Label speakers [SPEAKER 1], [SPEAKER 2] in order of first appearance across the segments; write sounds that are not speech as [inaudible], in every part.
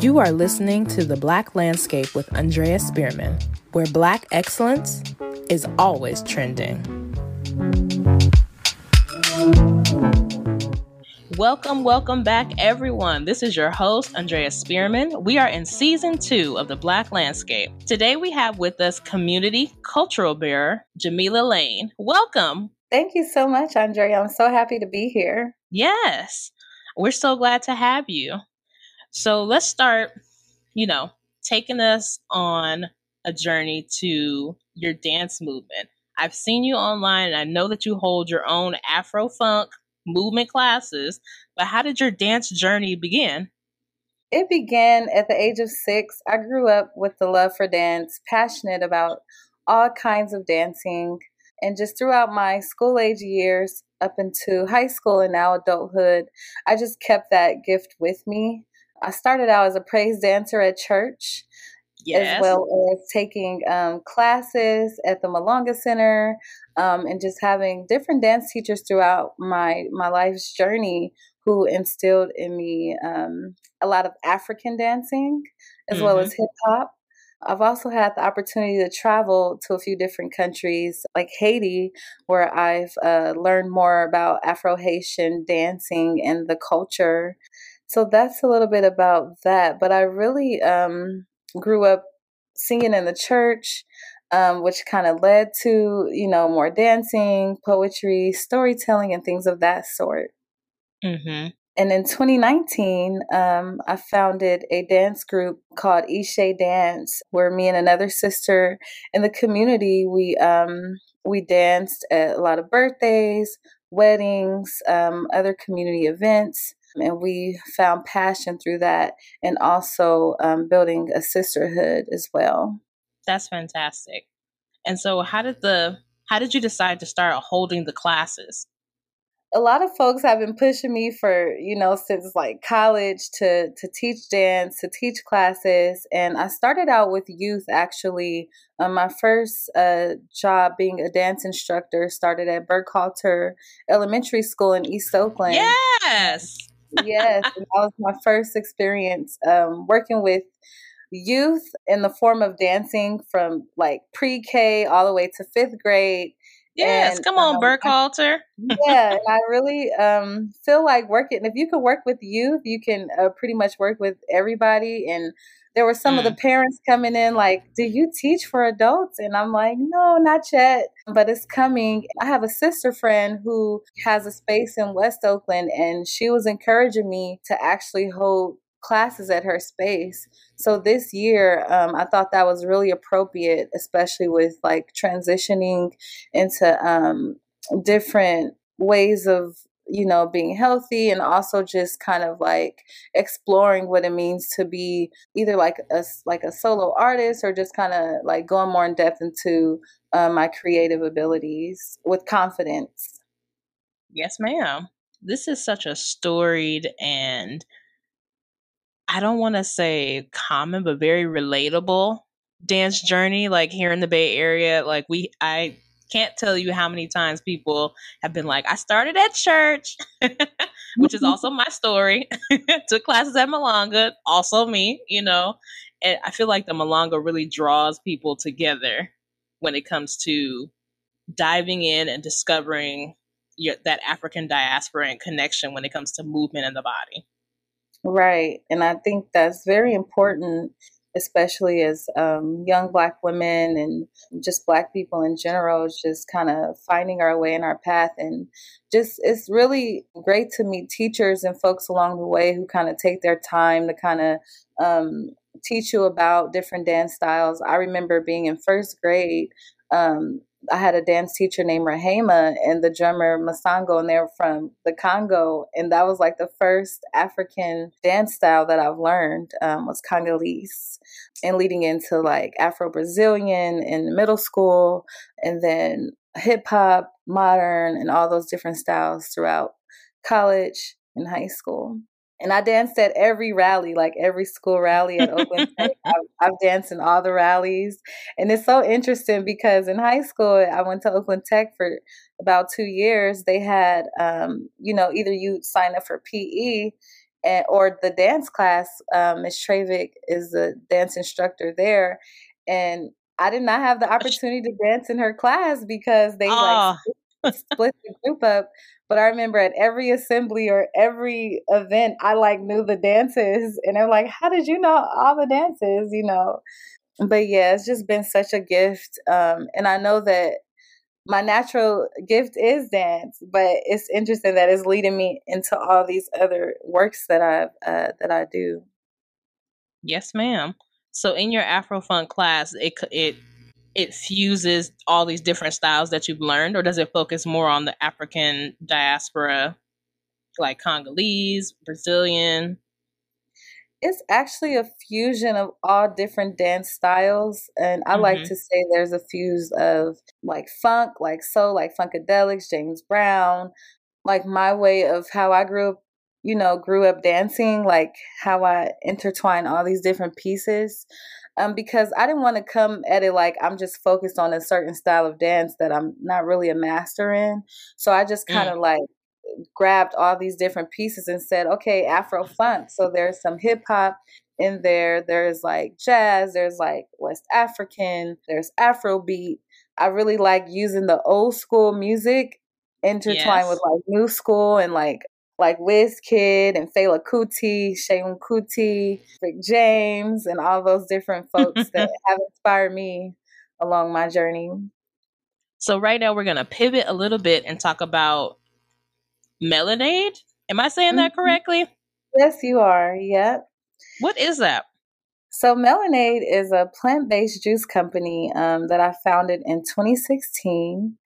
[SPEAKER 1] You are listening to The Black Landscape with Andrea Spearman, where Black excellence is always trending. Welcome, welcome back, everyone. This is your host, Andrea Spearman. We are in season two of The Black Landscape. Today we have with us community cultural bearer, Jameelah Lane. Welcome.
[SPEAKER 2] Thank you so much, Andrea. I'm so happy to be here.
[SPEAKER 1] Yes, we're so glad to have you. So let's start, you know, taking us on a journey to your dance movement. I've seen you online and I know that you hold your own Afro funk movement classes, but how did your dance journey begin?
[SPEAKER 2] It began at the age of six. I grew up with the love for dance, passionate about all kinds of dancing. And just throughout my school age years up into high school and now adulthood, I just kept that gift with me. I started out as a praise dancer at church. Yes. As well as taking um, classes at the Malonga Center um, and just having different dance teachers throughout my my life's journey who instilled in me um, a lot of African dancing as mm-hmm. well as hip hop. I've also had the opportunity to travel to a few different countries, like Haiti, where I've uh, learned more about Afro Haitian dancing and the culture. So that's a little bit about that. But I really um, grew up singing in the church, um, which kind of led to, you know, more dancing, poetry, storytelling, and things of that sort. Mm-hmm. And in 2019, um, I founded a dance group called Ishe Dance, where me and another sister in the community we um, we danced at a lot of birthdays, weddings, um, other community events, and we found passion through that, and also um, building a sisterhood as well.
[SPEAKER 1] That's fantastic. And so, how did the how did you decide to start holding the classes?
[SPEAKER 2] A lot of folks have been pushing me for you know since like college to to teach dance to teach classes and i started out with youth actually. Um, my first uh, job being a dance instructor started at burkhalter elementary school in east oakland.
[SPEAKER 1] Yes!
[SPEAKER 2] Yes that was my first experience um, working with youth in the form of dancing from like pre-k all the way to fifth grade
[SPEAKER 1] Yes, and, come on, um, Burkhalter.
[SPEAKER 2] yeah, and I really um, feel like working. If you can work with youth, you can uh, pretty much work with everybody. And there were some mm. of the mm. parents coming in like, "Do you teach for adults?" And I'm like, "No, not yet, but it's coming." I have a sister friend who has a space in West Oakland, and she was encouraging me to actually hold classes at her space. So this year, um, I thought that was really appropriate, especially with like transitioning into um, different ways of you know being healthy and also just kind of like exploring what it means to be either like a like a solo artist or just kind of like going more in depth into uh, my creative abilities with confidence
[SPEAKER 1] yes ma'am this is such a storied and I don't want to say common, but very relatable dance journey. Like here in the Bay Area, like we, I can't tell you how many times people have been like, I started at church, [laughs] which is mm-hmm. also my story. [laughs] Took classes at Malonga, also me, you know. And I feel like the Malonga really draws people together when it comes to diving in and discovering your, that African diaspora and connection when it comes to movement in the body.
[SPEAKER 2] Right. And I think that's very important, especially as um, young Black women and just Black people in general, just kind of finding our way in our path. And just, it's really great to meet teachers and folks along the way who kind of take their time to kind of um, teach you about different dance styles. I remember being in first grade. Um, I had a dance teacher named Rahema and the drummer Masango, and they're from the Congo. And that was like the first African dance style that I've learned um, was Congolese, and leading into like Afro Brazilian in middle school, and then hip hop, modern, and all those different styles throughout college and high school and I danced at every rally, like every school rally at Oakland [laughs] Tech. I've, I've, danced in all the rallies, and it's so interesting because in high school I went to Oakland Tech for about two years. They had, um, you know, either you sign up for PE and, or the dance class. Um, Miss Travick is the dance instructor there, and I did not have the opportunity to dance in her class because they oh. like split the group up. But I remember at every assembly or every event, I like knew the dances, and I'm like, "How did you know all the dances?" You know. But yeah, it's just been such a gift, um, and I know that my natural gift is dance, but it's interesting that it's leading me into all these other works that I uh, that I do.
[SPEAKER 1] Yes, ma'am. So in your Afrofunk class, it it it fuses all these different styles that you've learned, or does it focus more on the African diaspora, like Congolese, Brazilian?
[SPEAKER 2] It's actually a fusion of all different dance styles. And I mm-hmm. like to say there's a fuse of like funk, like soul, like Funkadelics, James Brown, like my way of how I grew up, you know, grew up dancing, like how I intertwine all these different pieces. Um, because I didn't want to come at it like I'm just focused on a certain style of dance that I'm not really a master in. So I just kind of mm. like grabbed all these different pieces and said, okay, Afro funk. So there's some hip hop in there. There's like jazz. There's like West African. There's Afro beat. I really like using the old school music intertwined yes. with like new school and like like Wizkid and Fela Kuti, Seun Kuti, Rick James, and all those different [laughs] folks that have inspired me along my journey.
[SPEAKER 1] So right now we're gonna pivot a little bit and talk about Melanaid. Am I saying that mm-hmm. correctly?
[SPEAKER 2] Yes, you are. Yep.
[SPEAKER 1] What is that?
[SPEAKER 2] So, Melanaid is a plant based juice company um, that I founded in 2016.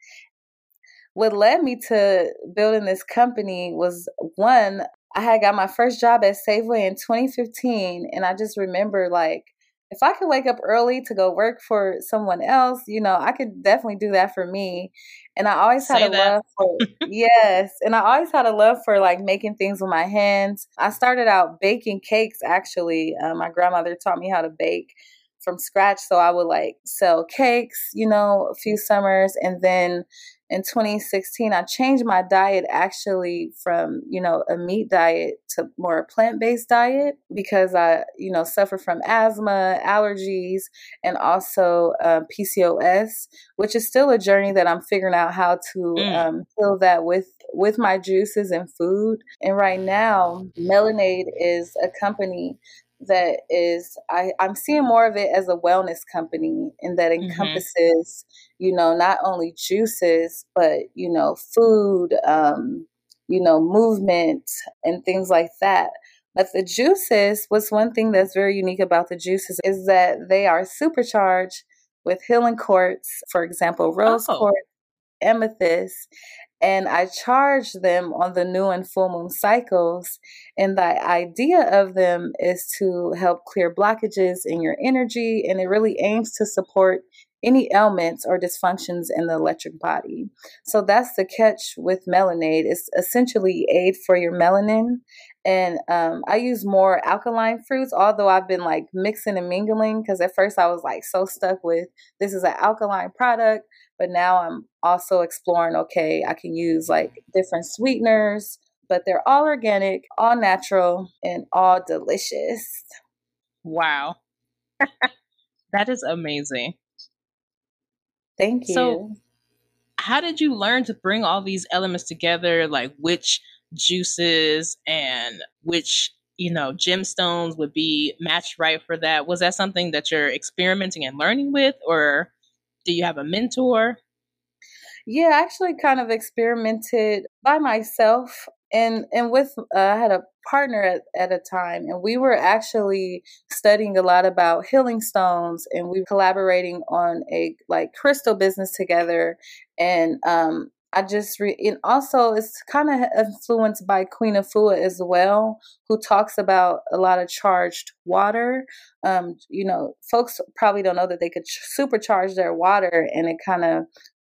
[SPEAKER 2] What led me to building this company was one, I had got my first job at Safeway in 2015, and I just remember like if I could wake up early to go work for someone else, you know, I could definitely do that for me. And I always had a that. love for [laughs] yes, and I always had a love for like making things with my hands. I started out baking cakes actually. Um, my grandmother taught me how to bake from scratch, so I would like sell cakes, you know, a few summers and then in 2016 i changed my diet actually from you know a meat diet to more a plant-based diet because i you know suffer from asthma allergies and also uh, pcos which is still a journey that i'm figuring out how to mm. um, heal that with with my juices and food and right now Melanaid is a company that is I, I'm seeing more of it as a wellness company and that mm-hmm. encompasses, mm-hmm. you know, not only juices, but, you know, food, um, you know, movement and things like that. But the juices, what's one thing that's very unique about the juices is that they are supercharged with healing quartz, for example, rose oh. quartz, amethyst, and I charge them on the new and full moon cycles. And the idea of them is to help clear blockages in your energy, and it really aims to support any ailments or dysfunctions in the electric body. So that's the catch with Melanaid. It's essentially aid for your melanin. And um, I use more alkaline fruits, although I've been like mixing and mingling because at first I was like so stuck with this is an alkaline product. But now I'm also exploring okay, I can use like different sweeteners, but they're all organic, all natural, and all delicious.
[SPEAKER 1] Wow. [laughs] that is amazing.
[SPEAKER 2] Thank you. So,
[SPEAKER 1] how did you learn to bring all these elements together? Like which juices and which you know gemstones would be matched right for that? Was that something that you're experimenting and learning with, or do you have a mentor?
[SPEAKER 2] Yeah, I actually kind of experimented by myself and and with uh, I had a partner at, at a time and we were actually studying a lot about healing stones and we were collaborating on a like crystal business together and um I just re- and also it's kind of influenced by Queen Afua as well, who talks about a lot of charged water. Um, you know, folks probably don't know that they could supercharge their water, and it kind of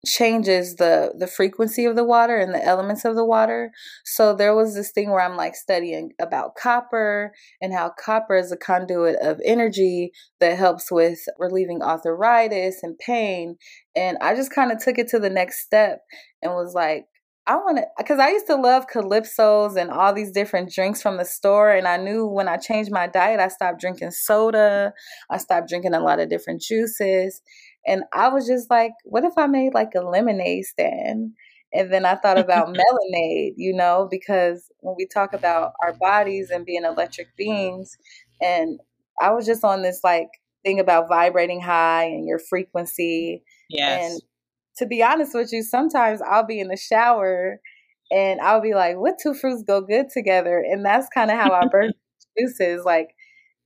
[SPEAKER 2] changes the the frequency of the water and the elements of the water so there was this thing where i'm like studying about copper and how copper is a conduit of energy that helps with relieving arthritis and pain and i just kind of took it to the next step and was like I want to, because I used to love calypsos and all these different drinks from the store. And I knew when I changed my diet, I stopped drinking soda. I stopped drinking a lot of different juices. And I was just like, what if I made like a lemonade stand? And then I thought about [laughs] Melanaid, you know, because when we talk about our bodies and being electric beings, and I was just on this like thing about vibrating high and your frequency.
[SPEAKER 1] Yes.
[SPEAKER 2] And to be honest with you, sometimes I'll be in the shower and I'll be like, what two fruits go good together? And that's kind of how I [laughs] birth juices. Like,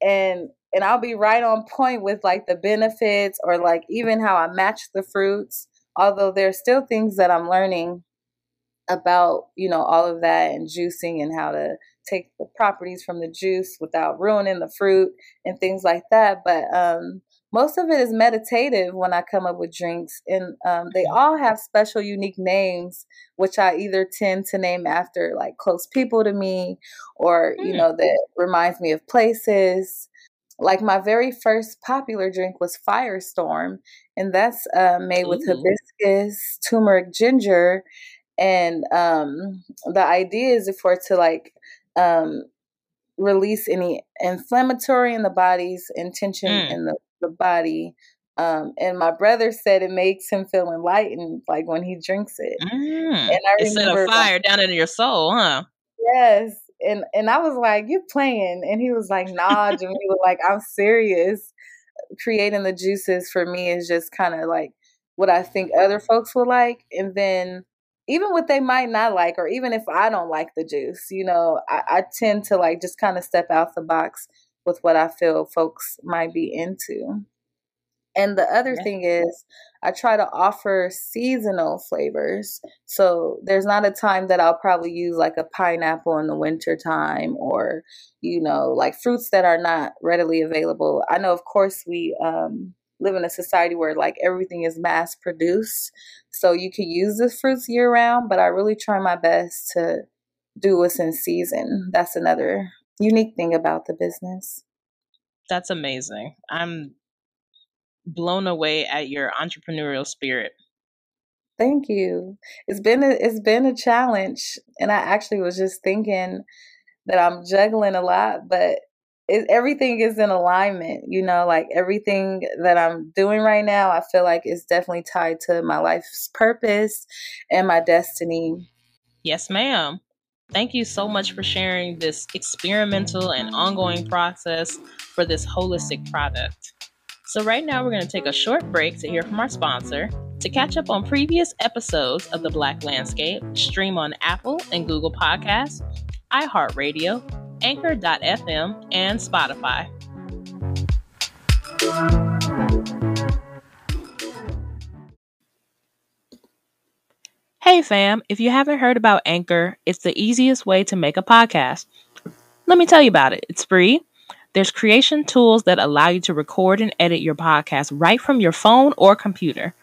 [SPEAKER 2] and and I'll be right on point with like the benefits or like even how I match the fruits. Although there's still things that I'm learning about, you know, all of that and juicing and how to take the properties from the juice without ruining the fruit and things like that. But um most of it is meditative when I come up with drinks, and um, they mm-hmm. all have special, unique names, which I either tend to name after like close people to me, or mm. you know that reminds me of places. Like my very first popular drink was Firestorm, and that's uh, made with Ooh. hibiscus, turmeric, ginger, and um, the idea is for it to like um, release any inflammatory in the body's intention mm. in the the body. Um, and my brother said it makes him feel enlightened, like when he drinks it.
[SPEAKER 1] Mm. And I it set a fire like, down into your soul, huh?
[SPEAKER 2] Yes. And and I was like, "You playing?" And he was like, "Nah, Jimmy." was [laughs] like, "I'm serious." Creating the juices for me is just kind of like what I think mm-hmm. other folks will like, and then even what they might not like, or even if I don't like the juice, you know, I, I tend to like just kind of step out the box with what I feel folks might be into. And the other yeah. thing is, I try to offer seasonal flavors. So there's not a time that I'll probably use like a pineapple in the winter time or, you know, like fruits that are not readily available. I know, of course, we um, live in a society where like everything is mass produced. So you can use the fruits year round, but I really try my best to do what's in season. That's another unique thing about the business.
[SPEAKER 1] That's amazing. I'm blown away at your entrepreneurial spirit.
[SPEAKER 2] Thank you. It's been a, it's been a challenge, and I actually was just thinking that I'm juggling a lot, but it, everything is in alignment. You know, like everything that I'm doing right now, I feel like is definitely tied to my life's purpose and my destiny.
[SPEAKER 1] Yes, ma'am. Thank you so much for sharing this experimental and ongoing process for this holistic product. So, right now, we're going to take a short break to hear from our sponsor. To catch up on previous episodes of The Black Landscape, stream on Apple and Google Podcasts, iHeartRadio, Anchor.fm, and Spotify. Hey fam, if you haven't heard about Anchor, it's the easiest way to make a podcast. Let me tell you about it. It's free. There's creation tools that allow you to record and edit your podcast right from your phone or computer.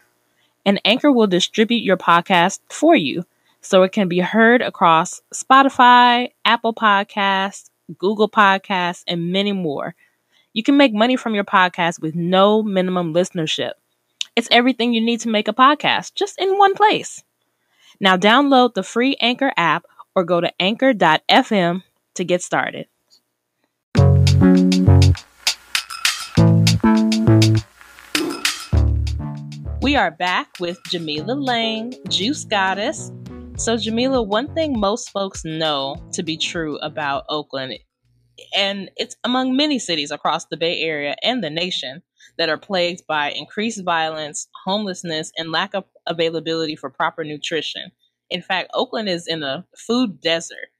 [SPEAKER 1] And Anchor will distribute your podcast for you so it can be heard across Spotify, Apple Podcasts, Google Podcasts, and many more. You can make money from your podcast with no minimum listenership. It's everything you need to make a podcast just in one place. Now download the free Anchor app or go to anchor.fm to get started. We are back with Jameelah Lane, Juice Goddess. So, Jameelah, one thing most folks know to be true about Oakland, and it's among many cities across the Bay Area and the nation, that are plagued by increased violence, homelessness, and lack of availability for proper nutrition. In fact, Oakland is in a food desert.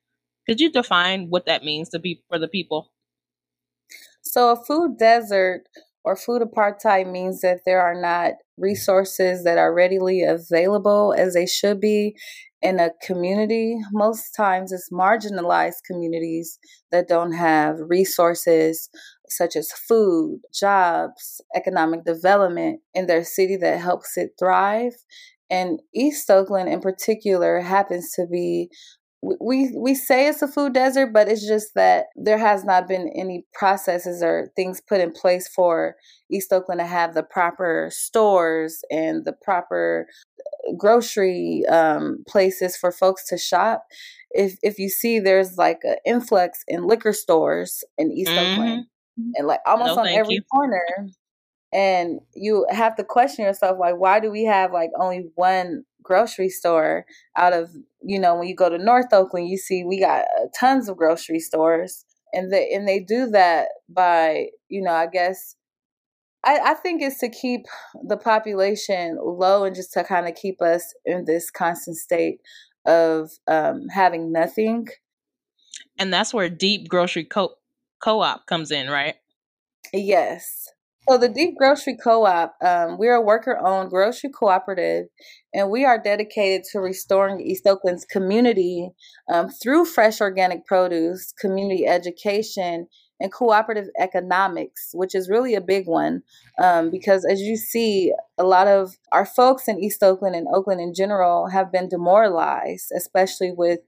[SPEAKER 1] Could you define what that means to be for the people?
[SPEAKER 2] So, a food desert or food apartheid means that there are not resources that are readily available as they should be in a community. Most times, it's marginalized communities that don't have resources such as food, jobs, economic development in their city that helps it thrive. And East Oakland, in particular, happens to be we we say it's a food desert, but it's just that there has not been any processes or things put in place for East Oakland to have the proper stores and the proper grocery um, places for folks to shop, if if you see there's like an influx in liquor stores in East mm-hmm. Oakland, and like almost no, on every you. corner, and you have to question yourself like, why do we have like only one grocery store out of you know when you go to North Oakland, you see we got uh, tons of grocery stores, and they and they do that by you know I guess I, I think it's to keep the population low and just to kind of keep us in this constant state of um, having nothing.
[SPEAKER 1] And that's where deep grocery co- co-op comes in, right?
[SPEAKER 2] Yes. So the Deep Grocery Co-op, um, we're a worker-owned grocery cooperative, and we are dedicated to restoring East Oakland's community um, through fresh organic produce, community education, and cooperative economics, which is really a big one um, because, as you see, a lot of our folks in East Oakland and Oakland in general have been demoralized, especially with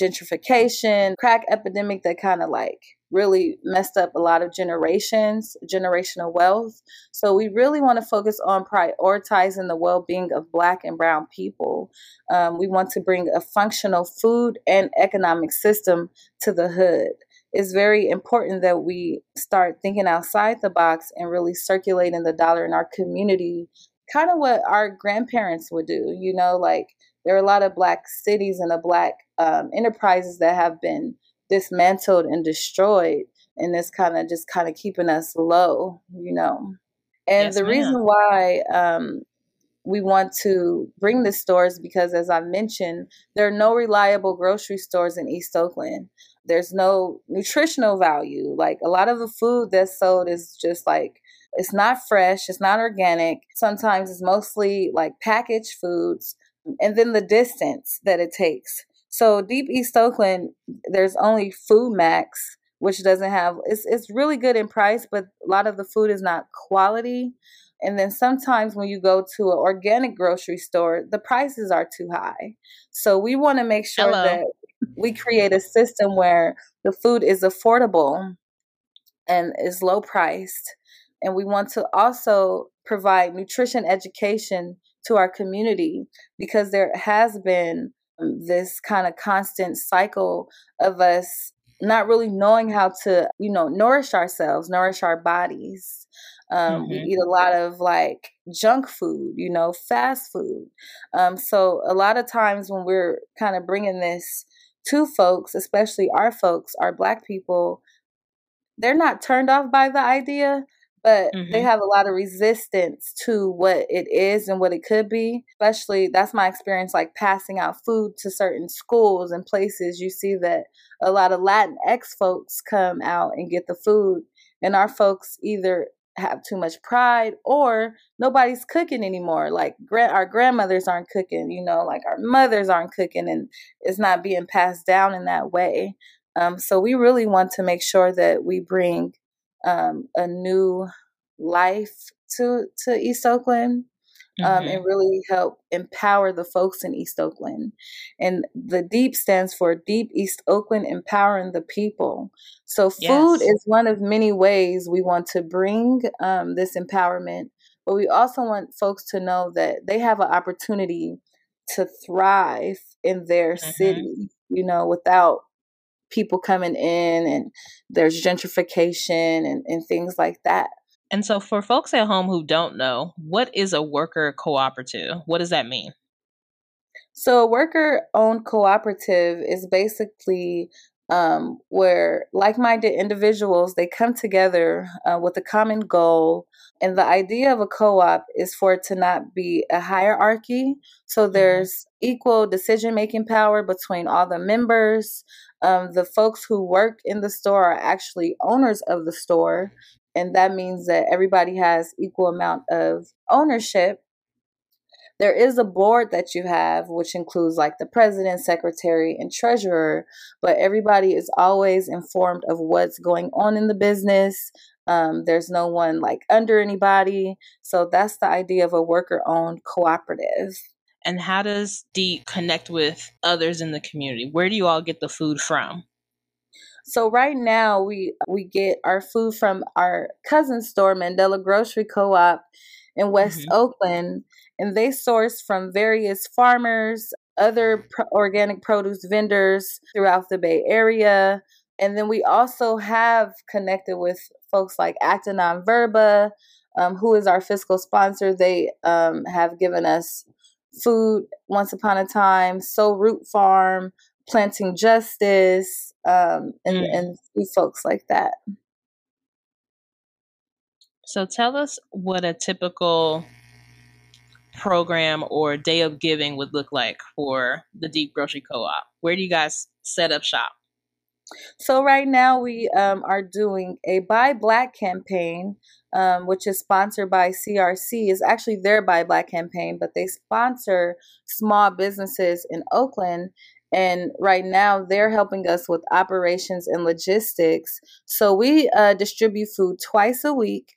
[SPEAKER 2] gentrification, crack epidemic that kind of like really messed up a lot of generations, generational wealth. So we really want to focus on prioritizing the well-being of Black and Brown people. Um, we want to bring a functional food and economic system to the hood. It's very important that we start thinking outside the box and really circulating the dollar in our community, kind of what our grandparents would do. You know, like there are a lot of Black cities and a Black um, enterprises that have been dismantled and destroyed and it's kind of just kind of keeping us low you know? And yes, the ma'am. reason why um, we want to bring the stores because as i mentioned there are no reliable grocery stores in east oakland. There's no nutritional value. Like a lot of the food that's sold is just like it's not fresh it's not organic. Sometimes it's mostly like packaged foods and then the distance that it takes so deep East Oakland, there's only Food Max, which doesn't have it's it's really good in price, but a lot of the food is not quality. And then sometimes when you go to an organic grocery store, the prices are too high. So we want to make sure Hello. that we create a system where the food is affordable and is low priced. And we want to also provide nutrition education to our community because there has been this kind of constant cycle of us not really knowing how to, you know, nourish ourselves, nourish our bodies. Um, mm-hmm. We eat a lot of like junk food, you know, fast food. Um, so a lot of times when we're kind of bringing this to folks, especially our folks, our Black people, they're not turned off by the idea, but mm-hmm. they have a lot of resistance to what it is and what it could be. Especially, that's my experience like passing out food to certain schools and places. You see that a lot of Latinx folks come out and get the food, and our folks either have too much pride or nobody's cooking anymore like our grandmothers aren't cooking you know like our mothers aren't cooking and it's not being passed down in that way um, so we really want to make sure that we bring um, a new life to to East Oakland. Um, mm-hmm. and really help empower the folks in East Oakland. And the DEEP stands for Deep East Oakland Empowering the People. So, food yes. is one of many ways we want to bring um, this empowerment, but we also want folks to know that they have an opportunity to thrive in their mm-hmm. city, you know, without people coming in and there's gentrification and, and things like that.
[SPEAKER 1] And so, for folks at home who don't know, what is a worker cooperative? What does that mean?
[SPEAKER 2] So, a worker owned cooperative is basically um, where like-minded individuals they come together uh, with a common goal. And the idea of a co-op is for it to not be a hierarchy. So mm-hmm. there's equal decision making power between all the members. Um, the folks who work in the store are actually owners of the store. And that means that everybody has equal amount of ownership there is a board that you have which includes like the president secretary and treasurer but everybody is always informed of what's going on in the business. Um, there's no one like under anybody. So that's the idea of a worker owned cooperative.
[SPEAKER 1] And how does deep connect with others in the community? Where do you all get the food from?
[SPEAKER 2] So right now we we get our food from our cousin store Mandela Grocery Co-op in West mm-hmm. Oakland, and they source from various farmers, other pro- organic produce vendors throughout the Bay Area. And then we also have connected with folks like Acta Non Verba, um, who is our fiscal sponsor. They um, have given us food once upon a time, So Root Farm, Planting Justice, um, and, mm. and folks like that.
[SPEAKER 1] So tell us what a typical program or day of giving would look like for the Deep Grocery Co-op. Where do you guys set up shop?
[SPEAKER 2] So right now we um, are doing a Buy Black campaign, um, which is sponsored by CRC. It's actually their Buy Black campaign, but they sponsor small businesses in Oakland. And right now they're helping us with operations and logistics. So we uh, distribute food twice a week,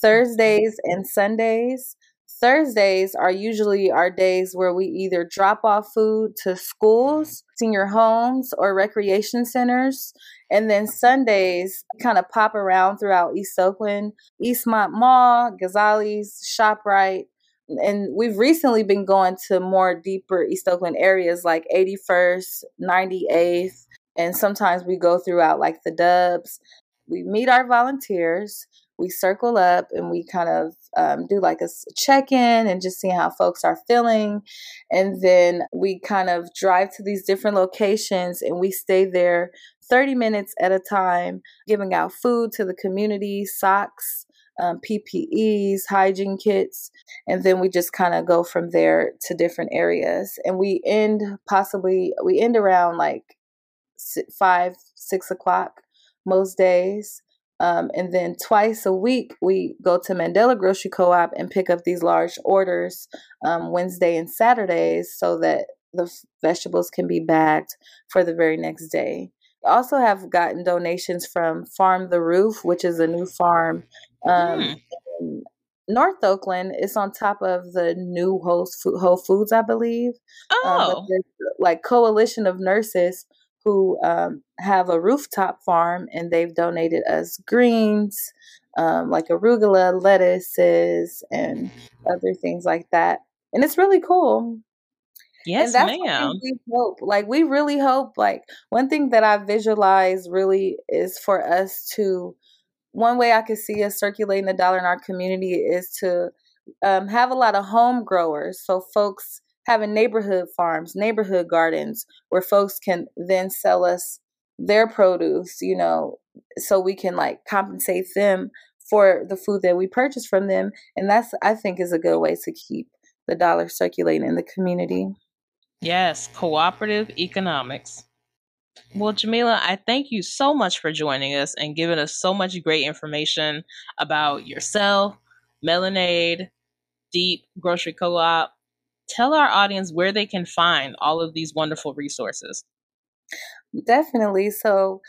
[SPEAKER 2] Thursdays and Sundays. Thursdays are usually our days where we either drop off food to schools, senior homes, or recreation centers. And then Sundays kind of pop around throughout East Oakland, Eastmont Mall, Gonzales, ShopRite. And we've recently been going to more deeper East Oakland areas like 81st, 98th, and sometimes we go throughout like the dubs. We meet our volunteers we circle up and we kind of um, do like a check in and just see how folks are feeling. And then we kind of drive to these different locations and we stay there 30 minutes at a time, giving out food to the community, socks, um, PPEs, hygiene kits, and then we just kind of go from there to different areas. And we end possibly, we end around like five, six o'clock most days. Um, and then twice a week, we go to Mandela Grocery Co op and pick up these large orders um, Wednesday and Saturdays so that the vegetables can be bagged for the very next day. We also have gotten donations from Farm the Roof, which is a new farm um, mm. in North Oakland. It's on top of the new Whole Foods, I believe.
[SPEAKER 1] Um, oh.
[SPEAKER 2] like coalition of nurses who um, have a rooftop farm and they've donated us greens um, like arugula, lettuces, and other things like that. And it's really cool.
[SPEAKER 1] Yes, ma'am.
[SPEAKER 2] We hope. Like we really hope. Like one thing that I visualize really is for us to. One way I could see us circulating the dollar in our community is to um, have a lot of home growers. So folks having neighborhood farms, neighborhood gardens where folks can then sell us their produce, you know, so we can like compensate them for the food that we purchase from them. And that's, I think, is a good way to keep the dollar circulating in the community.
[SPEAKER 1] Yes, cooperative economics. Well, Jameelah, I thank you so much for joining us and giving us so much great information about yourself, Melanaid, Deep Grocery Co op, tell our audience where they can find all of these wonderful resources.
[SPEAKER 2] Definitely. So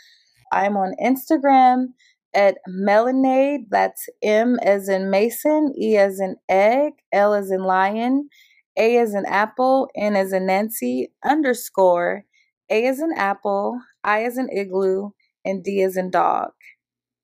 [SPEAKER 2] I'm on Instagram at Melanaid. That's M as in Mason, E as in egg, L as in lion, A as in apple, N as in Nancy, underscore, A as in apple, I as in igloo, and D as in dog.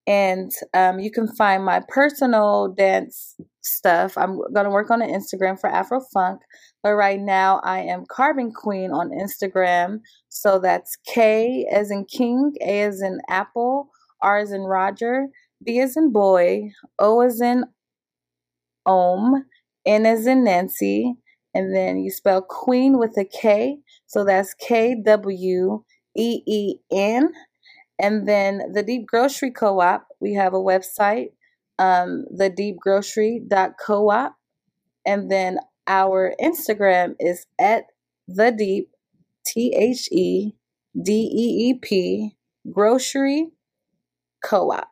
[SPEAKER 2] And um, you can find my personal dance stuff. I'm going to work on an Instagram for Afro Funk, but right now I am Carbon Queen on Instagram. So that's K as in King, A as in Apple, R as in Roger, B as in Boy, O as in Om, N as in Nancy, and then you spell Queen with a K. So that's K W E E N. And then the Deep Grocery Co op, we have a website, um, thedeepgrocery.coop. And then our Instagram is at the deep, T H E D E E P, grocery co op.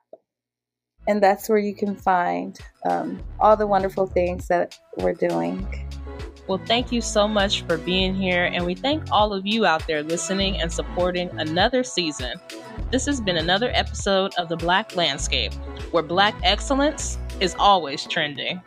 [SPEAKER 2] And that's where you can find um, all the wonderful things that we're doing.
[SPEAKER 1] Well, thank you so much for being here, and we thank all of you out there listening and supporting another season. This has been another episode of The Black Landscape, where Black excellence is always trending.